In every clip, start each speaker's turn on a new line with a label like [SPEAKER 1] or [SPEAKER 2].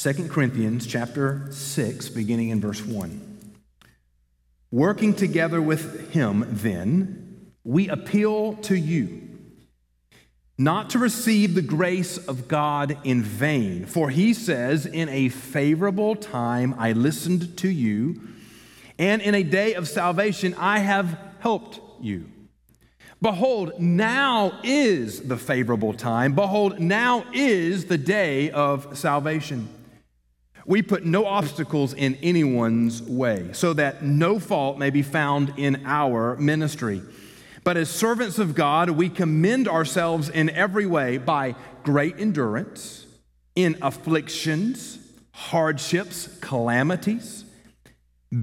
[SPEAKER 1] 2 Corinthians chapter 6, beginning in verse 1. Working together with him, then, we appeal to you not to receive the grace of God in vain. For he says, In a favorable time I listened to you, and in a day of salvation I have helped you. Behold, now is the favorable time. Behold, now is the day of salvation. We put no obstacles in anyone's way, so that no fault may be found in our ministry. But as servants of God, we commend ourselves in every way by great endurance, in afflictions, hardships, calamities,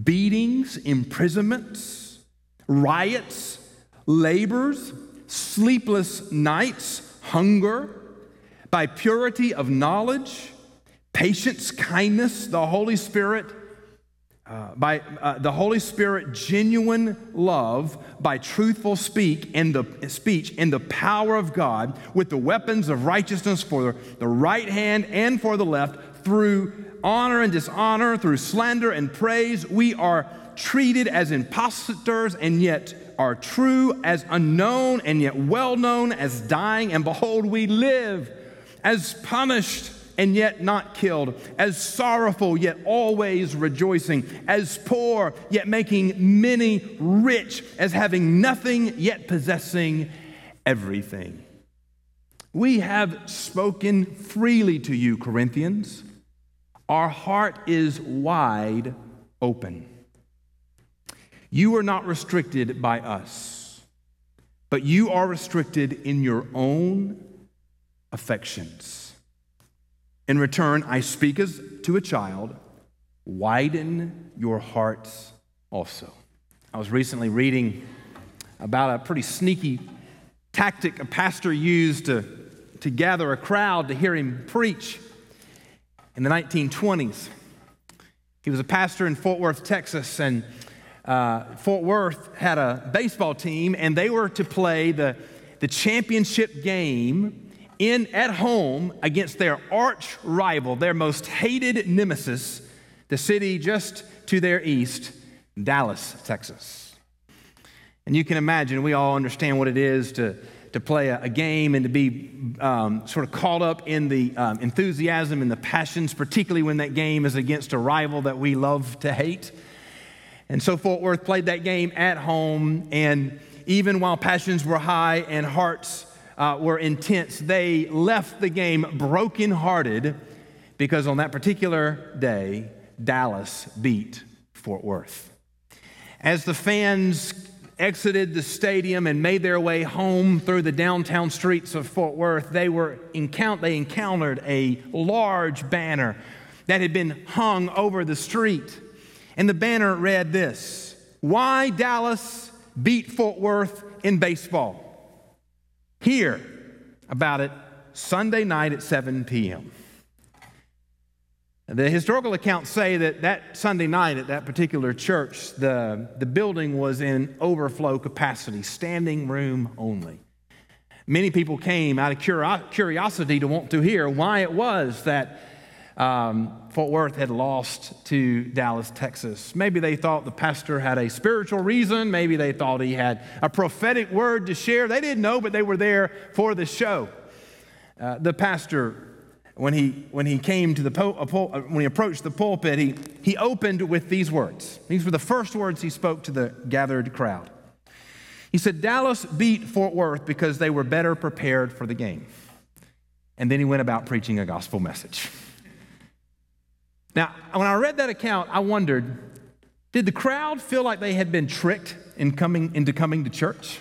[SPEAKER 1] beatings, imprisonments, riots, labors, sleepless nights, hunger, by purity of knowledge, patience, kindness, the Holy Spirit uh, by uh, the Holy Spirit, genuine love by truthful speak and the speech and the power of God with the weapons of righteousness for the right hand and for the left through honor and dishonor, through slander and praise. We are treated as impostors and yet are true, as unknown and yet well known, as dying, and behold, we live, as punished and yet not killed, as sorrowful yet always rejoicing, as poor yet making many rich, as having nothing yet possessing everything. We have spoken freely to you, Corinthians. Our heart is wide open. You are not restricted by us, but you are restricted in your own affections. In return, I speak as to a child, widen your hearts also. I was recently reading about a pretty sneaky tactic a pastor used to, to gather a crowd to hear him preach in the 1920s. He was a pastor in Fort Worth, Texas, and uh, Fort Worth had a baseball team, and they were to play the, the championship game in at home against their arch rival, their most hated nemesis, the city just to their east, Dallas, Texas. And you can imagine, we all understand what it is to, to play a, a game and to be um, sort of caught up in the um, enthusiasm and the passions, particularly when that game is against a rival that we love to hate. And so Fort Worth played that game at home, and even while passions were high and hearts uh, were intense. They left the game brokenhearted because on that particular day, Dallas beat Fort Worth. As the fans exited the stadium and made their way home through the downtown streets of Fort Worth, they, were encount- they encountered a large banner that had been hung over the street. And the banner read this Why Dallas beat Fort Worth in baseball. Hear about it Sunday night at 7 p.m. The historical accounts say that that Sunday night at that particular church, the, the building was in overflow capacity, standing room only. Many people came out of curiosity to want to hear why it was that um, Fort Worth had lost to Dallas, Texas. Maybe they thought the pastor had a spiritual reason. Maybe they thought he had a prophetic word to share. They didn't know, but they were there for the show. Uh, the pastor, when he, when he came to the po- uh, when he approached the pulpit, he, he opened with these words. These were the first words he spoke to the gathered crowd. He said, Dallas beat Fort Worth because they were better prepared for the game. And then he went about preaching a gospel message. Now, when I read that account, I wondered did the crowd feel like they had been tricked in coming, into coming to church?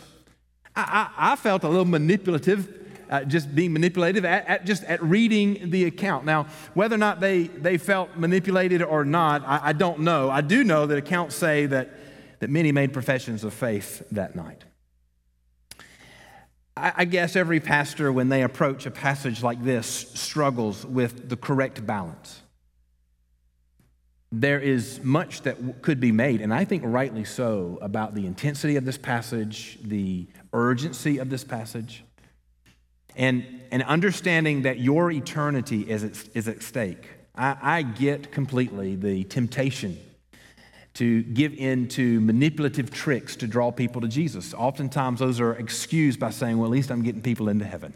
[SPEAKER 1] I, I, I felt a little manipulative, uh, just being manipulative at, at, just at reading the account. Now, whether or not they, they felt manipulated or not, I, I don't know. I do know that accounts say that, that many made professions of faith that night. I guess every pastor, when they approach a passage like this, struggles with the correct balance there is much that could be made, and I think rightly so, about the intensity of this passage, the urgency of this passage, and, and understanding that your eternity is at, is at stake. I, I get completely the temptation to give in to manipulative tricks to draw people to Jesus. Oftentimes, those are excused by saying, well, at least I'm getting people into heaven.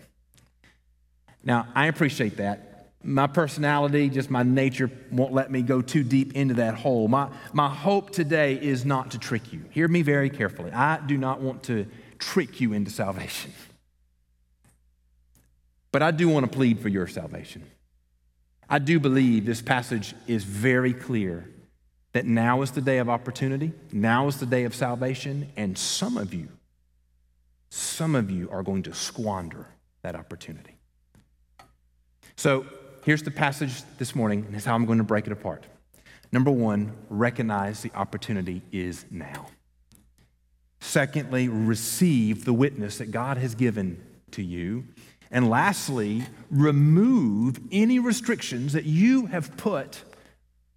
[SPEAKER 1] Now, I appreciate that. My personality, just my nature, won't let me go too deep into that hole. My, my hope today is not to trick you. Hear me very carefully. I do not want to trick you into salvation. But I do want to plead for your salvation. I do believe this passage is very clear that now is the day of opportunity, now is the day of salvation, and some of you, some of you are going to squander that opportunity. So here's the passage this morning, and here's how I'm going to break it apart. Number one, recognize the opportunity is now. Secondly, receive the witness that God has given to you. And lastly, remove any restrictions that you have put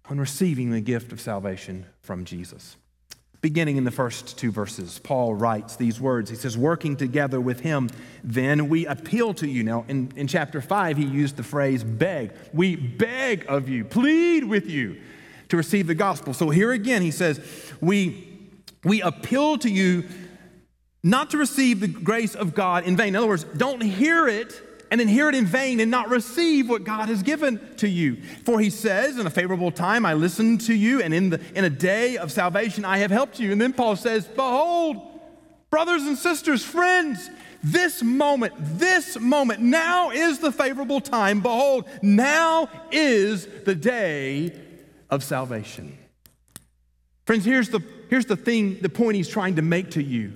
[SPEAKER 1] on receiving the gift of salvation from Jesus. Beginning in the first two verses, Paul writes these words. He says, Working together with him, then we appeal to you. Now, in, in chapter 5, he used the phrase beg. We beg of you, plead with you to receive the gospel. So here again, he says, We, we appeal to you not to receive the grace of God in vain. In other words, don't hear it and then hear it in vain and not receive what God has given to you. For he says, In a favorable time I listened to you, and in, the, in a day of salvation I have helped you. And then Paul says, Behold, brothers and sisters, friends, this moment, this moment, now is the favorable time. Behold, now is the day of salvation. Friends, here's the, here's the thing, the point he's trying to make to you.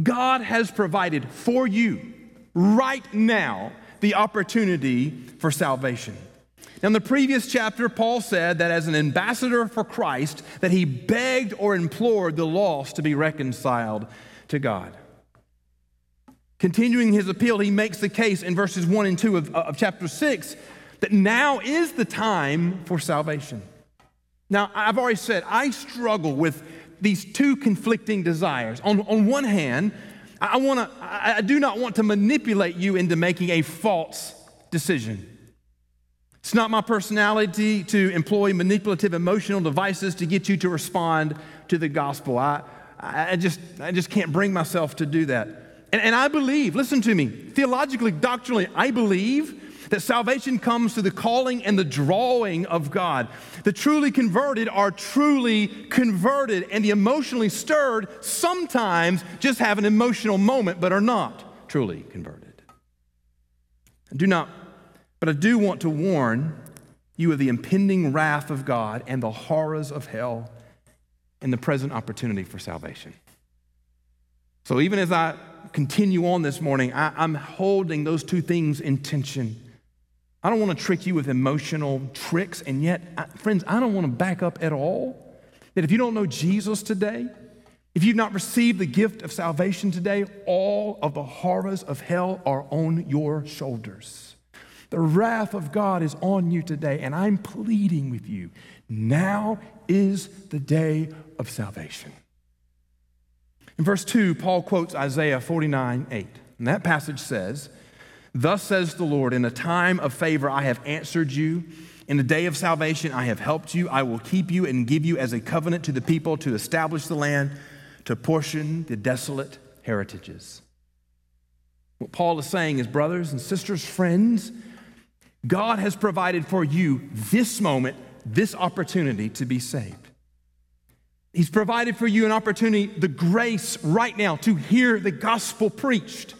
[SPEAKER 1] God has provided for you right now the opportunity for salvation. Now, in the previous chapter, Paul said that as an ambassador for Christ, that he begged or implored the lost to be reconciled to God. Continuing his appeal, he makes the case in verses 1 and 2 of, of chapter 6 that now is the time for salvation. Now, I've already said I struggle with these two conflicting desires. On, on one hand, I, want to, I, do not want to manipulate you into making a false decision. It's not my personality to employ manipulative emotional devices to get you to respond to the gospel. I, I, just, I just can't bring myself to do that. And, and I believe, listen to me, theologically, doctrinally, I believe that salvation comes through the calling and the drawing of God. The truly converted are truly converted, and the emotionally stirred sometimes just have an emotional moment but are not truly converted. I do not, but I do want to warn you of the impending wrath of God and the horrors of hell and the present opportunity for salvation. So, even as I continue on this morning, I, am holding those two things in tension. I don't want to trick you with emotional tricks, and yet, I, friends, I don't want to back up at all. That if you don't know Jesus today, if you've not received the gift of salvation today, all of the horrors of hell are on your shoulders. The wrath of God is on you today, and I'm pleading with you. Now is the day of salvation. In verse 2, Paul quotes Isaiah 49 8. And that passage says, Thus says the Lord, in a time of favor I have answered you. In the day of salvation I have helped you. I will keep you and give you as a covenant to the people to establish the land, to portion the desolate heritages. What Paul is saying is, brothers and sisters, friends, God has provided for you this moment, this opportunity to be saved. He's provided for you an opportunity, the grace right now to hear the gospel preached.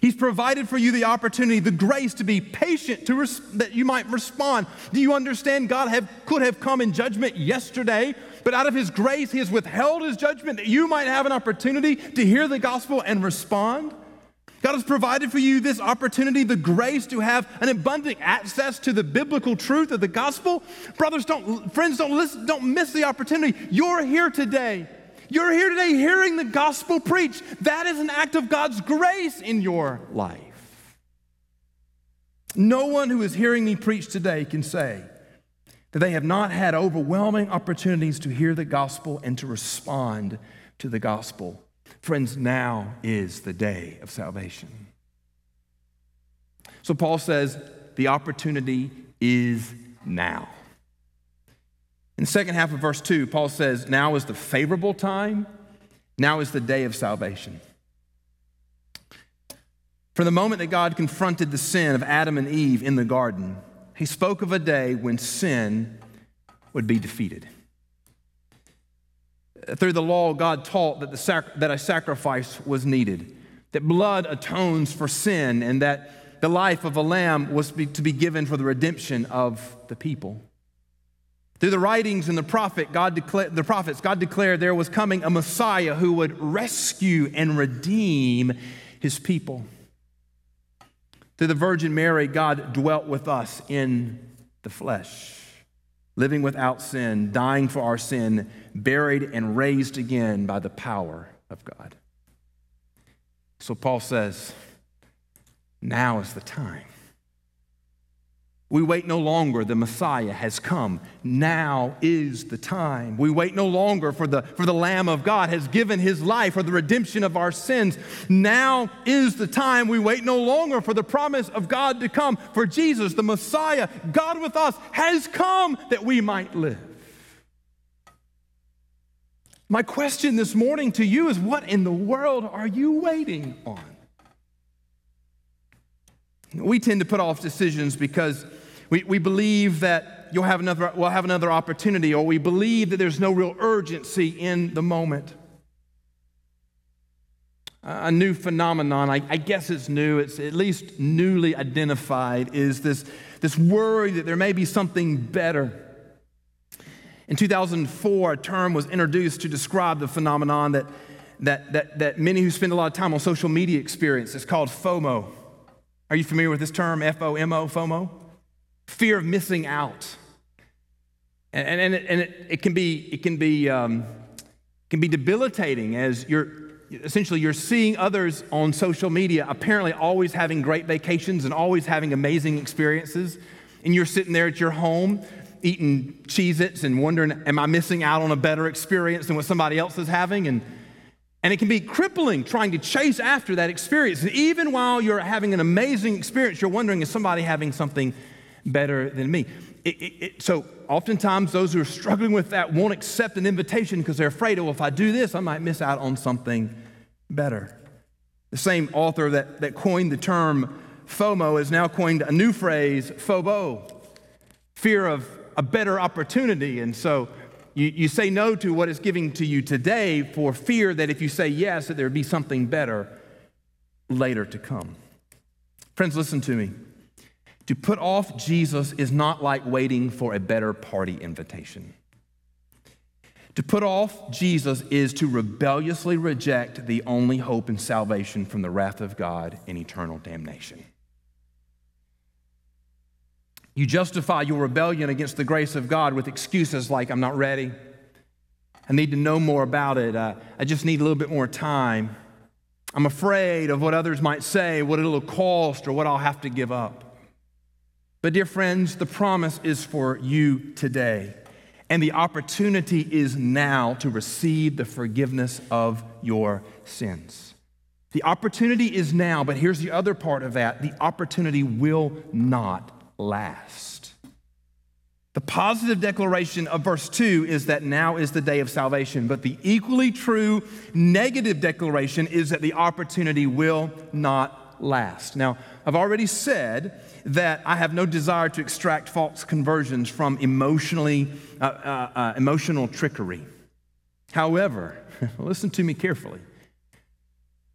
[SPEAKER 1] He's provided for you the opportunity, the grace to be patient, to res- that you might respond. Do you understand? God have, could have come in judgment yesterday, but out of His grace, He has withheld His judgment that you might have an opportunity to hear the gospel and respond. God has provided for you this opportunity, the grace to have an abundant access to the biblical truth of the gospel. Brothers, don't, friends, don't listen, don't miss the opportunity. You're here today you're here today hearing the gospel preached. That is an act of God's grace in your life. No one who is hearing me preach today can say that they have not had overwhelming opportunities to hear the gospel and to respond to the gospel. Friends, now is the day of salvation. So Paul says the opportunity is now. In the second half of verse 2, Paul says, Now is the favorable time, now is the day of salvation. From the moment that God confronted the sin of Adam and Eve in the garden, he spoke of a day when sin would be defeated. Through the law, God taught that, sac- that a sacrifice was needed, that blood atones for sin, and that the life of a lamb was be- to be given for the redemption of the people. Through the writings and the prophet, God declared, the prophets, God declared there was coming a Messiah who would rescue and redeem his people. Through the Virgin Mary, God dwelt with us in the flesh living without sin, dying for our sin, buried and raised again by the power of God. So Paul says, now is the time. We wait no longer. The Messiah has come. Now is the time. We wait no longer for the, for the Lamb of God has given his life for the redemption of our sins. Now is the time. We wait no longer for the promise of God to come. For Jesus, the Messiah, God with us, has come that we might live. My question this morning to you is what in the world are you waiting on? We tend to put off decisions because we, we believe that you'll have another, we'll have another opportunity, or we believe that there's no real urgency in the moment. A new phenomenon, I, I guess it's new, it's at least newly identified, is this, this worry that there may be something better. In 2004, a term was introduced to describe the phenomenon that, that, that, that many who spend a lot of time on social media experience. It's called FOMO. Are you familiar with this term, F O M O, FOMO? Fear of missing out. And, and, it, and it, it can be, it can be, um, can be debilitating as you're essentially you're seeing others on social media apparently always having great vacations and always having amazing experiences. And you're sitting there at your home eating Cheez Its and wondering, am I missing out on a better experience than what somebody else is having? And, and it can be crippling trying to chase after that experience. And even while you're having an amazing experience, you're wondering, is somebody having something better than me. It, it, it, so oftentimes those who are struggling with that won't accept an invitation because they're afraid, oh, if I do this, I might miss out on something better. The same author that, that coined the term FOMO has now coined a new phrase, FOBO, fear of a better opportunity. And so you, you say no to what is giving to you today for fear that if you say yes, that there would be something better later to come. Friends, listen to me. To put off Jesus is not like waiting for a better party invitation. To put off Jesus is to rebelliously reject the only hope and salvation from the wrath of God and eternal damnation. You justify your rebellion against the grace of God with excuses like, I'm not ready. I need to know more about it. Uh, I just need a little bit more time. I'm afraid of what others might say, what it'll cost, or what I'll have to give up. But, dear friends, the promise is for you today. And the opportunity is now to receive the forgiveness of your sins. The opportunity is now, but here's the other part of that the opportunity will not last. The positive declaration of verse 2 is that now is the day of salvation, but the equally true negative declaration is that the opportunity will not last. Now, I've already said that I have no desire to extract false conversions from emotionally, uh, uh, uh, emotional trickery. However, listen to me carefully.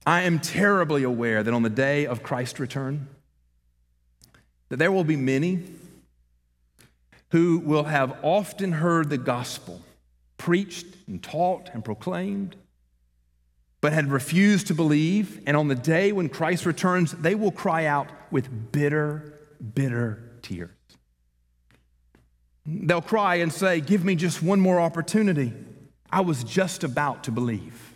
[SPEAKER 1] I am terribly aware that on the day of Christ's return, that there will be many who will have often heard the gospel preached and taught and proclaimed, but had refused to believe. And on the day when Christ returns, they will cry out with bitter bitter tears. They'll cry and say, Give me just one more opportunity. I was just about to believe.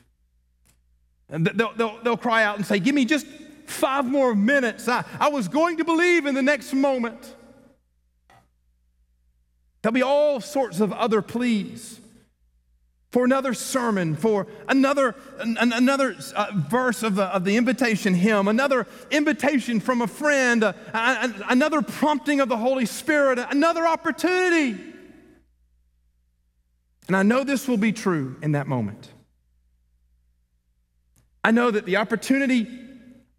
[SPEAKER 1] And they'll, they'll, they'll cry out and say, Give me just five more minutes. I, I was going to believe in the next moment. There'll be all sorts of other pleas. For another sermon, for another, an, another uh, verse of the, of the invitation hymn, another invitation from a friend, uh, another prompting of the Holy Spirit, another opportunity. And I know this will be true in that moment. I know that the opportunity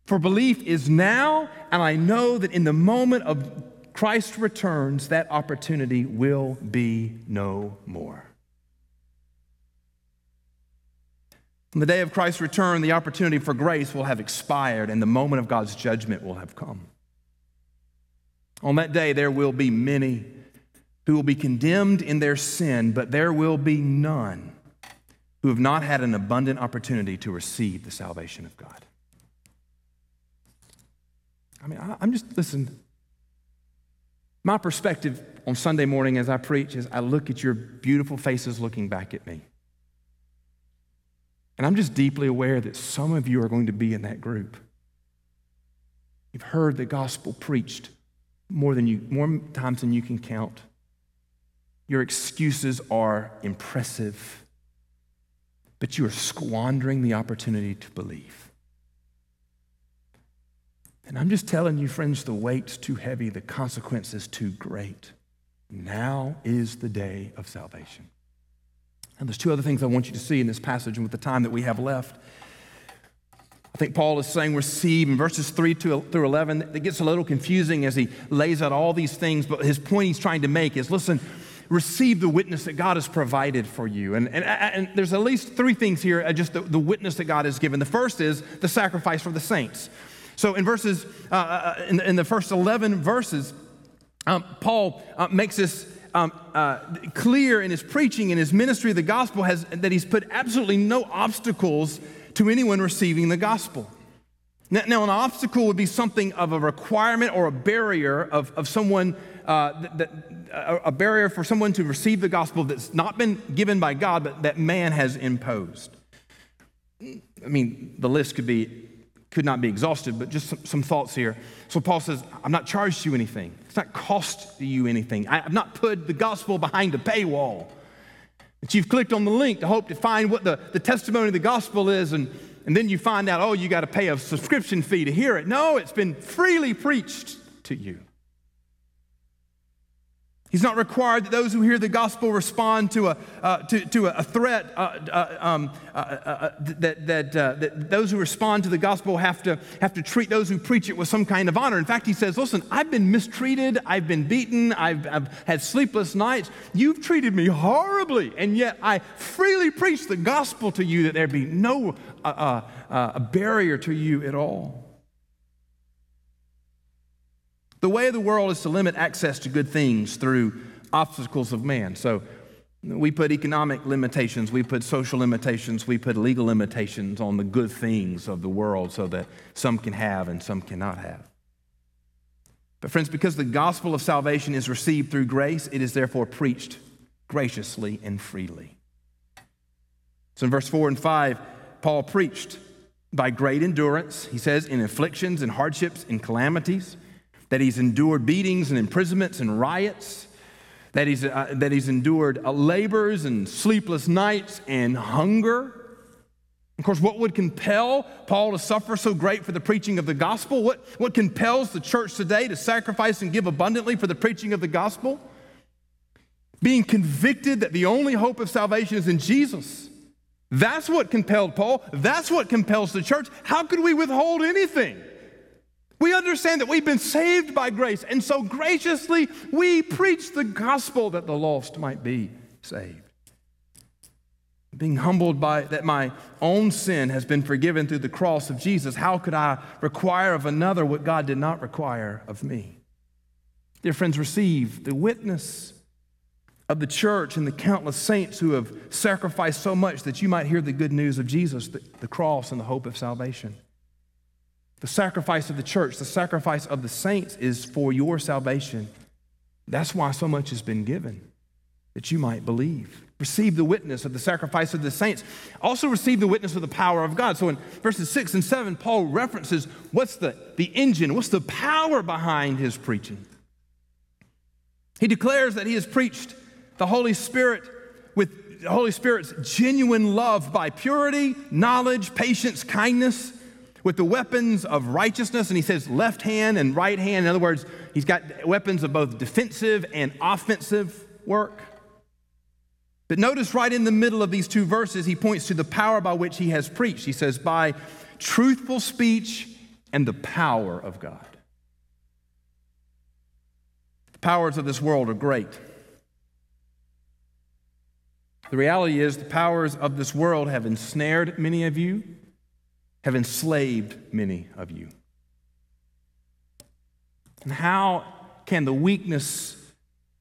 [SPEAKER 1] for belief is now, and I know that in the moment of Christ returns, that opportunity will be no more. On the day of Christ's return, the opportunity for grace will have expired and the moment of God's judgment will have come. On that day, there will be many who will be condemned in their sin, but there will be none who have not had an abundant opportunity to receive the salvation of God. I mean, I, am just, listen, my perspective on Sunday morning as I preach is I look at your beautiful faces looking back at me. And I'm just deeply aware that some of you are going to be in that group. You've heard the gospel preached more than you more times than you can count. Your excuses are impressive, but you are squandering the opportunity to believe. And I'm just telling you, friends, the weight's too heavy, the consequence is too great. Now is the day of salvation. And there's two other things I want you to see in this passage and with the time that we have left. I think Paul is saying receive in verses 3 to, through 11. It gets a little confusing as he lays out all these things, but his point he's trying to make is listen, receive the witness that God has provided for you. And, and, and there's at least three things here, uh, just the, the, witness that God has given. The first is the sacrifice for the saints. So in verses, uh, uh in, in, the first 11 verses, um, Paul uh, makes this um, uh, clear in his preaching and his ministry of the gospel has, that he's put absolutely no obstacles to anyone receiving the gospel. Now, now an obstacle would be something of a requirement or a barrier of, of someone, uh, that, that, a, a barrier for someone to receive the gospel that's not been given by God, but that man has imposed. I mean, the list could be could not be exhausted, but just some, some, thoughts here. So Paul says, I'm not charged you anything. It's not cost you anything. I, have not put the gospel behind a paywall. That you've clicked on the link to hope to find what the, the testimony of the gospel is, and, and then you find out, oh, you got to pay a subscription fee to hear it. No, it's been freely preached to you. He's not required that those who hear the gospel respond to a, uh, to, to a threat, uh, uh, um, uh, uh, uh, that, that, that those who respond to the gospel have to, have to treat those who preach it with some kind of honor. In fact, he says, Listen, I've been mistreated, I've been beaten, I've, I've had sleepless nights. You've treated me horribly, and yet I freely preach the gospel to you that there be no barrier to you at all. The way of the world is to limit access to good things through obstacles of man. So we put economic limitations, we put social limitations, we put legal limitations on the good things of the world so that some can have and some cannot have. But, friends, because the gospel of salvation is received through grace, it is therefore preached graciously and freely. So, in verse 4 and 5, Paul preached by great endurance, he says, in afflictions and hardships and calamities that he's endured beatings and imprisonments and riots, that he's, uh, that he's endured uh, labors and sleepless nights and hunger. Of course, what would compel Paul to suffer so great for the preaching of the gospel? What, what compels the church today to sacrifice and give abundantly for the preaching of the gospel? Being convicted that the only hope of salvation is in Jesus. That's what compelled Paul. That's what compels the church. How could we withhold anything? We understand that we've been saved by grace, and so graciously we preach the gospel that the lost might be saved. Being humbled by that my own sin has been forgiven through the cross of Jesus, how could I require of another what God did not require of me? Dear friends, receive the witness of the church and the countless saints who have sacrificed so much that you might hear the good news of Jesus, the, the cross, and the hope of salvation. The sacrifice of the church, the sacrifice of the saints is for your salvation. That's why so much has been given, that you might believe. Receive the witness of the sacrifice of the saints. Also, receive the witness of the power of God. So, in verses 6 and 7, Paul references what's the, the engine, what's the power behind his preaching. He declares that he has preached the Holy Spirit with the Holy Spirit's genuine love by purity, knowledge, patience, kindness, with the weapons of righteousness. And he says left hand and right hand. In other words, he's got weapons of both defensive and offensive work. But notice right in the middle of these two verses, he points to the power by which he has preached. He says, by truthful speech and the power of God. The powers of this world are great. The reality is, the powers of this world have ensnared many of you, have enslaved many of you. And how can the weakness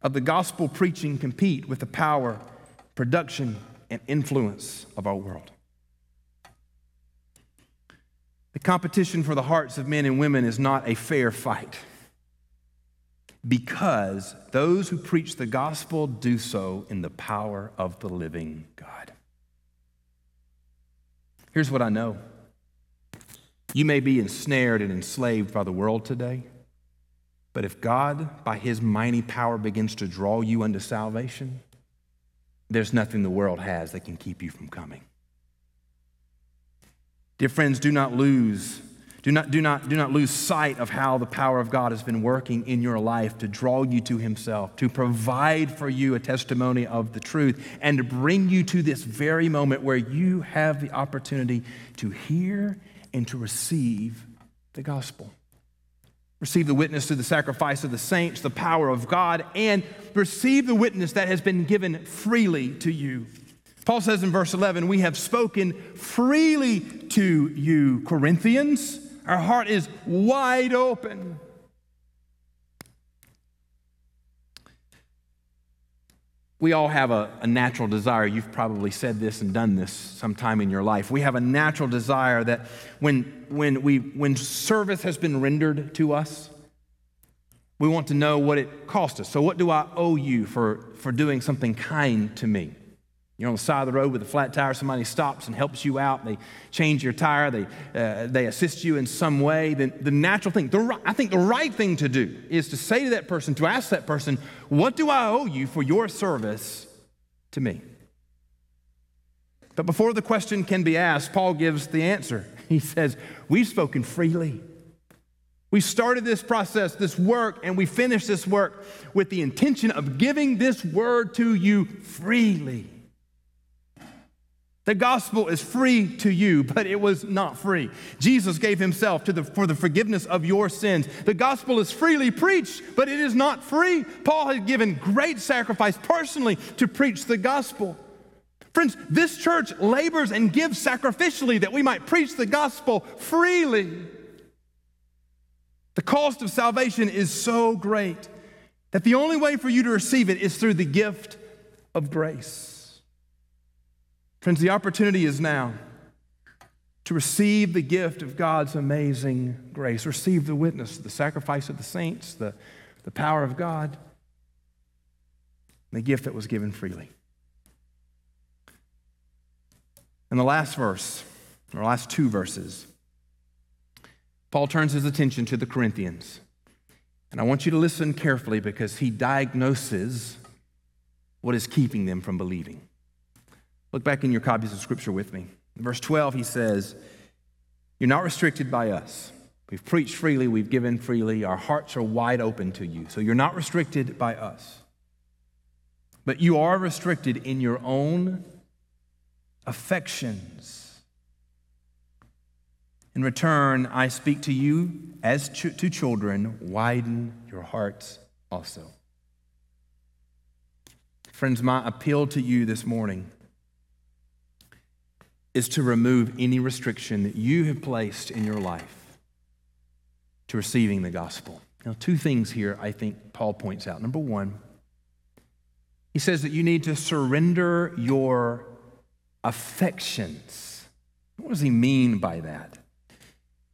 [SPEAKER 1] of the gospel preaching compete with the power production, and influence of our world. The competition for the hearts of men and women is not a fair fight because those who preach the gospel do so in the power of the living God. Here's what I know you may be ensnared and enslaved by the world today, but if God, by his mighty power, begins to draw you unto salvation, there's nothing the world has that can keep you from coming. Dear friends, do not lose. Do not, do, not, do not lose sight of how the power of God has been working in your life to draw you to Himself, to provide for you a testimony of the truth, and to bring you to this very moment where you have the opportunity to hear and to receive the gospel receive the witness through the sacrifice of the saints, the power of God, and receive the witness that has been given freely to you. Paul says in verse 11, We have spoken freely to you, Corinthians. Our heart is wide open. We all have a, a, natural desire. You've probably said this and done this sometime in your life. We have a natural desire that when, when, we, when service has been rendered to us, we want to know what it cost us. So, what do I owe you for, for doing something kind to me? You're on the side of the road with a flat tire, somebody stops and helps you out. They change your tire, they, uh, they assist you in some way. Then the natural thing, the, I think the right thing to do is to say to that person, to ask that person, What do I owe you for your service to me? But before the question can be asked, Paul gives the answer. He says, We've spoken freely. We started this process, this work, and we finished this work with the intention of giving this word to you freely. The gospel is free to you, but it was not free. Jesus gave himself the, for the forgiveness of your sins. The gospel is freely preached, but it is not free. Paul had given great sacrifice personally to preach the gospel. Friends, this church labors and gives sacrificially that we might preach the gospel freely. The cost of salvation is so great that the only way for you to receive it is through the gift of grace. Friends, the opportunity is now to receive the gift of God's amazing grace, receive the witness, the sacrifice of the saints, the, the power of God, the gift that was given freely. And the last verse, or last two verses, Paul turns his attention to the Corinthians. And I want you to listen carefully because he diagnoses what is keeping them from believing. Look back in your copies of Scripture with me. In verse 12, he says, You're not restricted by us. We've preached freely, we've given freely, our hearts are wide open to you. So you're not restricted by us. But you are restricted in your own affections. In return, I speak to you as ch- to children, widen your hearts also. Friends, my appeal to you this morning is to remove any restriction that you have placed in your life to receiving the gospel. Now, two things here I think Paul points out. Number one, he says that you need to surrender your affections. What does he mean by that?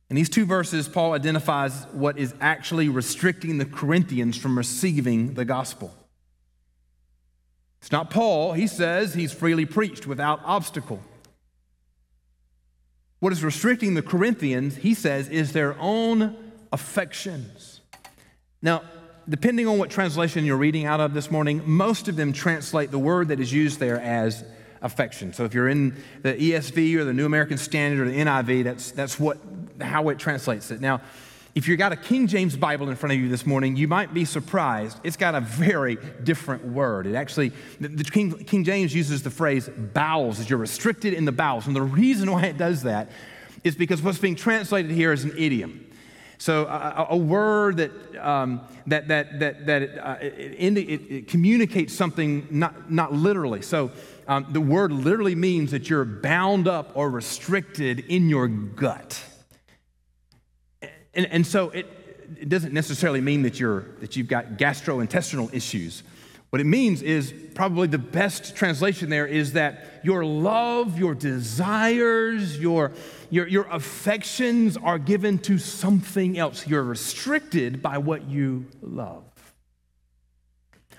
[SPEAKER 1] In these two verses, Paul identifies what is actually restricting the Corinthians from receiving the gospel. It's not Paul. He says he's freely preached without obstacle. What is restricting the Corinthians, he says, is their own affections. Now, depending on what translation you're reading out of this morning, most of them translate the word that is used there as affection. So if you're in the ESV or the New American Standard or the NIV, that's, that's what, how it translates it. Now, if you've got a King James Bible in front of you this morning, you might be surprised. It's got a very different word. It actually, the King, King James uses the phrase bowels, as you're restricted in the bowels. And the reason why it does that is because what's being translated here is an idiom. So a, a word that, um, that, that, that, that it, uh, it, it, it, communicates something not, not literally. So um, the word literally means that you're bound up or restricted in your gut. And, and so it, it doesn't necessarily mean that, you're, that you've got gastrointestinal issues. What it means is probably the best translation there is that your love, your desires, your, your, your affections are given to something else. You're restricted by what you love.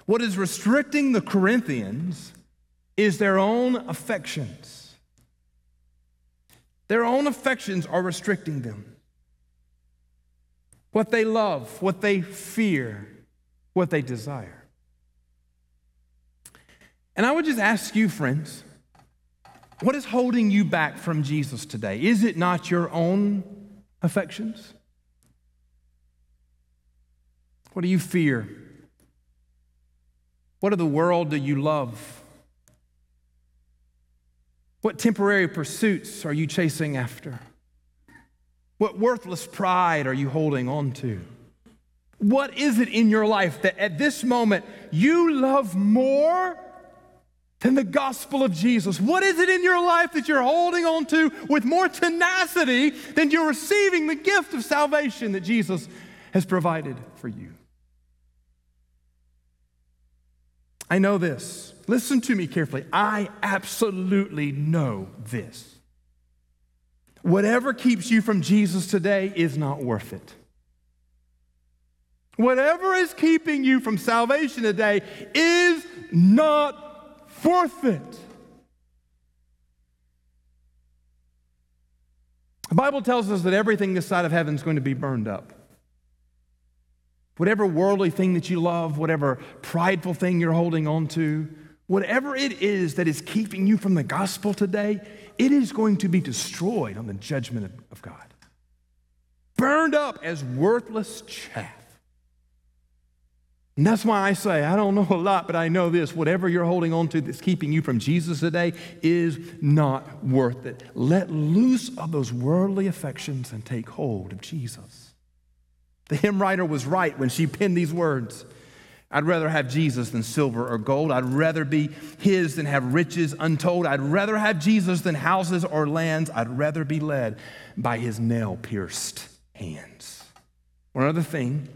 [SPEAKER 1] What is restricting the Corinthians is their own affections. Their own affections are restricting them what they love, what they fear, what they desire. And I would just ask you, friends, what is holding you back from Jesus today? Is it not your own affections? What do you fear? What of the world do you love? What temporary pursuits are you chasing after? What worthless pride are you holding on to? What is it in your life that at this moment you love more than the gospel of Jesus? What is it in your life that you're holding on to with more tenacity than you're receiving the gift of salvation that Jesus has provided for you? I know this. Listen to me carefully. I absolutely know this. Whatever keeps you from Jesus today is not worth it. Whatever is keeping you from salvation today is not worth it. The Bible tells us that everything this side of heaven is going to be burned up. Whatever worldly thing that you love, whatever prideful thing you're holding on to, whatever it is that is keeping you from the gospel today, it is going to be destroyed on the judgment of God. Burned up as worthless chaff. And that's why I say, I don't know a lot, but I know this whatever you're holding on to that's keeping you from Jesus today is not worth it. Let loose of those worldly affections and take hold of Jesus. The hymn writer was right when she penned these words. I'd rather have Jesus than silver or gold. I'd rather be his than have riches untold. I'd rather have Jesus than houses or lands. I'd rather be led by his nail pierced hands. One other thing,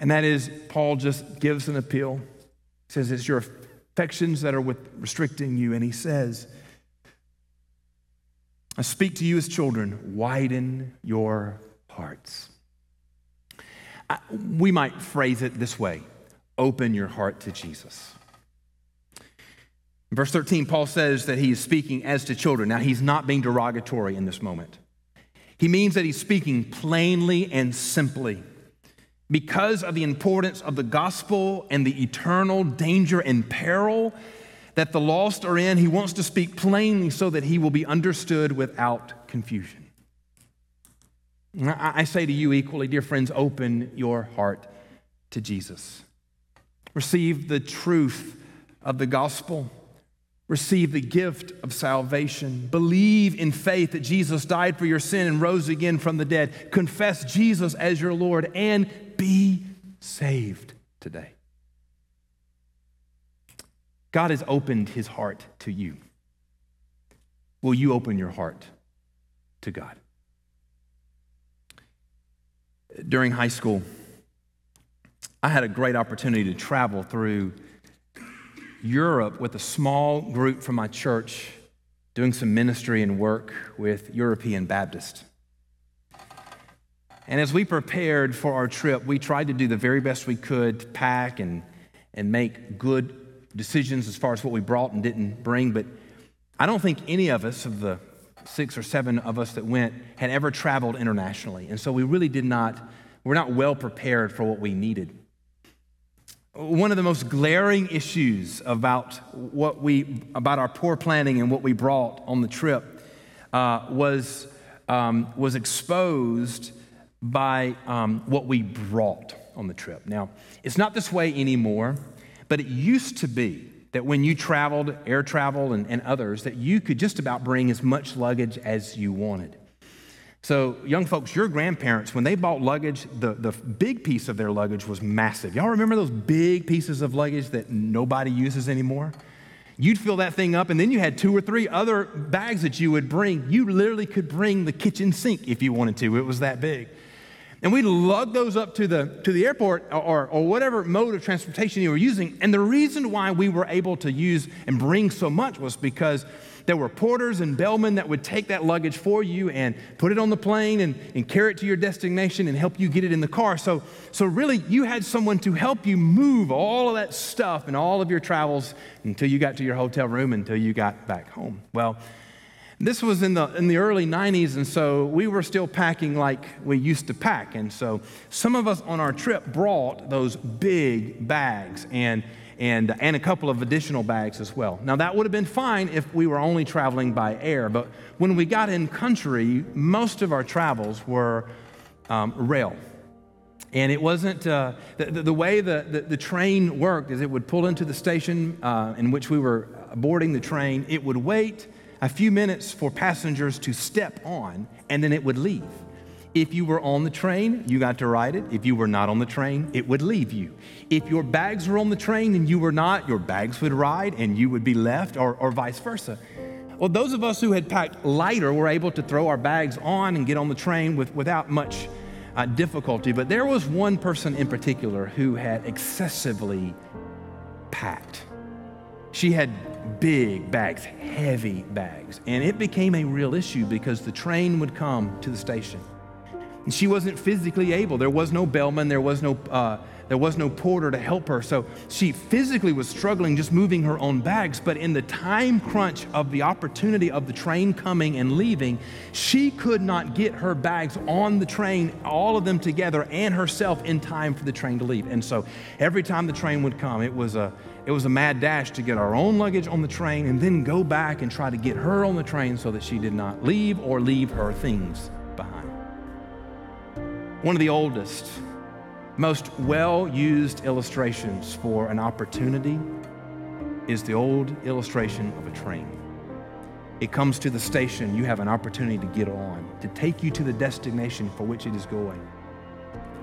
[SPEAKER 1] and that is Paul just gives an appeal. He says it's your affections that are with restricting you. And he says, I speak to you as children, widen your hearts. I, we might phrase it this way open your heart to Jesus. In verse 13, Paul says that he is speaking as to children. Now, he's not being derogatory in this moment. He means that he's speaking plainly and simply. Because of the importance of the gospel and the eternal danger and peril that the lost are in, he wants to speak plainly so that he will be understood without confusion. I say to you equally, dear friends, open your heart to Jesus. Receive the truth of the gospel. Receive the gift of salvation. Believe in faith that Jesus died for your sin and rose again from the dead. Confess Jesus as your Lord and be saved today. God has opened his heart to you. Will you open your heart to God? During high school, I had a great opportunity to travel through Europe with a small group from my church doing some ministry and work with European Baptists. And as we prepared for our trip, we tried to do the very best we could to pack and, and make good decisions as far as what we brought and didn't bring. But I don't think any of us, of the six or seven of us that went, had ever traveled internationally. And so we really did not, we're not well prepared for what we needed. One of the most glaring issues about what we about our poor planning and what we brought on the trip uh, was um, was exposed by um, what we brought on the trip. Now, it's not this way anymore, but it used to be that when you traveled, air travel and, and others, that you could just about bring as much luggage as you wanted. So, young folks, your grandparents, when they bought luggage, the, the big piece of their luggage was massive. Y'all remember those big pieces of luggage that nobody uses anymore? You'd fill that thing up, and then you had two or three other bags that you would bring. You literally could bring the kitchen sink if you wanted to, it was that big. And we lug those up to the, to the airport or, or whatever mode of transportation you were using. And the reason why we were able to use and bring so much was because there were porters and bellmen that would take that luggage for you and put it on the plane and, and carry it to your destination and help you get it in the car. So, so, really, you had someone to help you move all of that stuff and all of your travels until you got to your hotel room, until you got back home. Well, this was in the, in the early 90s, and so we were still packing like we used to pack. And so some of us on our trip brought those big bags and, and, and a couple of additional bags as well. Now, that would have been fine if we were only traveling by air, but when we got in country, most of our travels were um, rail. And it wasn't uh, the, the, way the, the, the, train worked is it would pull into the station uh, in which we were boarding the train, it would wait a few minutes for passengers to step on, and then it would leave. If you were on the train, you got to ride it. If you were not on the train, it would leave you. If your bags were on the train and you were not, your bags would ride and you would be left, or, or vice versa. Well, those of us who had packed lighter were able to throw our bags on and get on the train with, without much uh, difficulty. But there was one person in particular who had excessively packed. She had big bags, heavy bags. And it became a real issue because the train would come to the station. And she wasn't physically able. There was no bellman, there was no, uh, there was no porter to help her. So she physically was struggling just moving her own bags. But in the time crunch of the opportunity of the train coming and leaving, she could not get her bags on the train, all of them together, and herself in time for the train to leave. And so every time the train would come, it was a it was a mad dash to get our own luggage on the train and then go back and try to get her on the train so that she did not leave or leave her things. One of the oldest, most well used illustrations for an opportunity is the old illustration of a train. It comes to the station, you have an opportunity to get on, to take you to the destination for which it is going.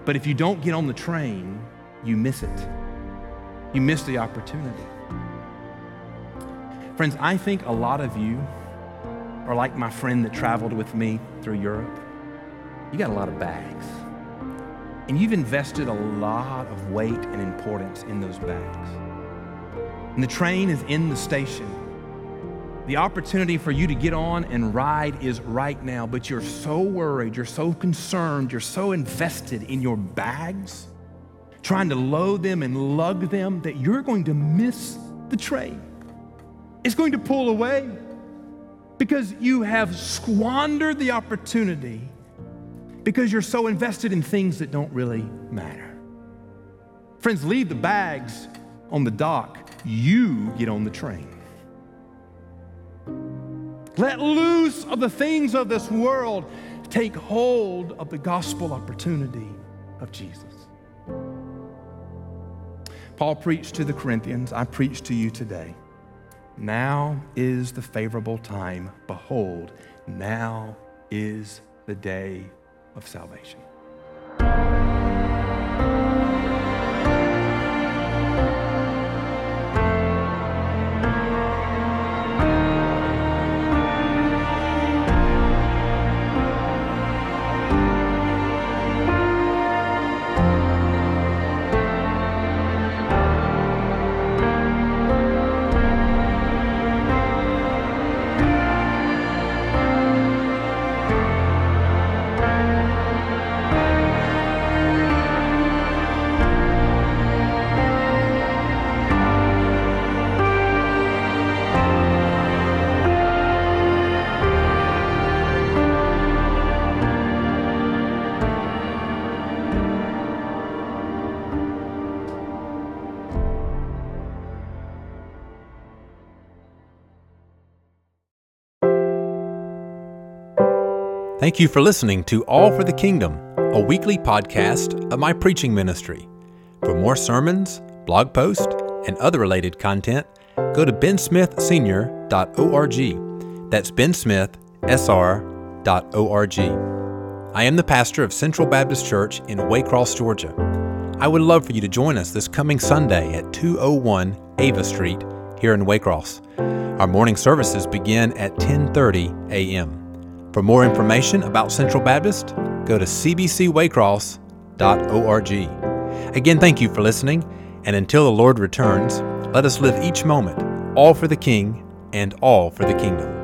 [SPEAKER 1] But if you don't get on the train, you miss it you miss the opportunity. Friends, I think a lot of you are like my friend that traveled with me through Europe. You got a lot of bags. And you've invested a lot of weight and importance in those bags. And the train is in the station. The opportunity for you to get on and ride is right now, but you're so worried, you're so concerned, you're so invested in your bags trying to load them and lug them that you're going to miss the train. It's going to pull away because you have squandered the opportunity because you're so invested in things that don't really matter. Friends, leave the bags on the dock. You get on the train. Let loose of the things of this world. Take hold of the gospel opportunity of Jesus. Paul preached to the Corinthians, I preach to you today. Now is the favorable time. Behold, now is the day of salvation.
[SPEAKER 2] Thank you for listening to All for the Kingdom, a weekly podcast of my preaching ministry. For more sermons, blog posts, and other related content, go to bensmithsenior.org. That's bensmithsr.org. I am the pastor of Central Baptist Church in Waycross, Georgia. I would love for you to join us this coming Sunday at 201 Ava Street here in Waycross. Our morning services begin at 10:30 a.m. For more information about Central Baptist, go to cbcwaycross.org. Again, thank you for listening, and until the Lord returns, let us live each moment all for the King and all for the kingdom.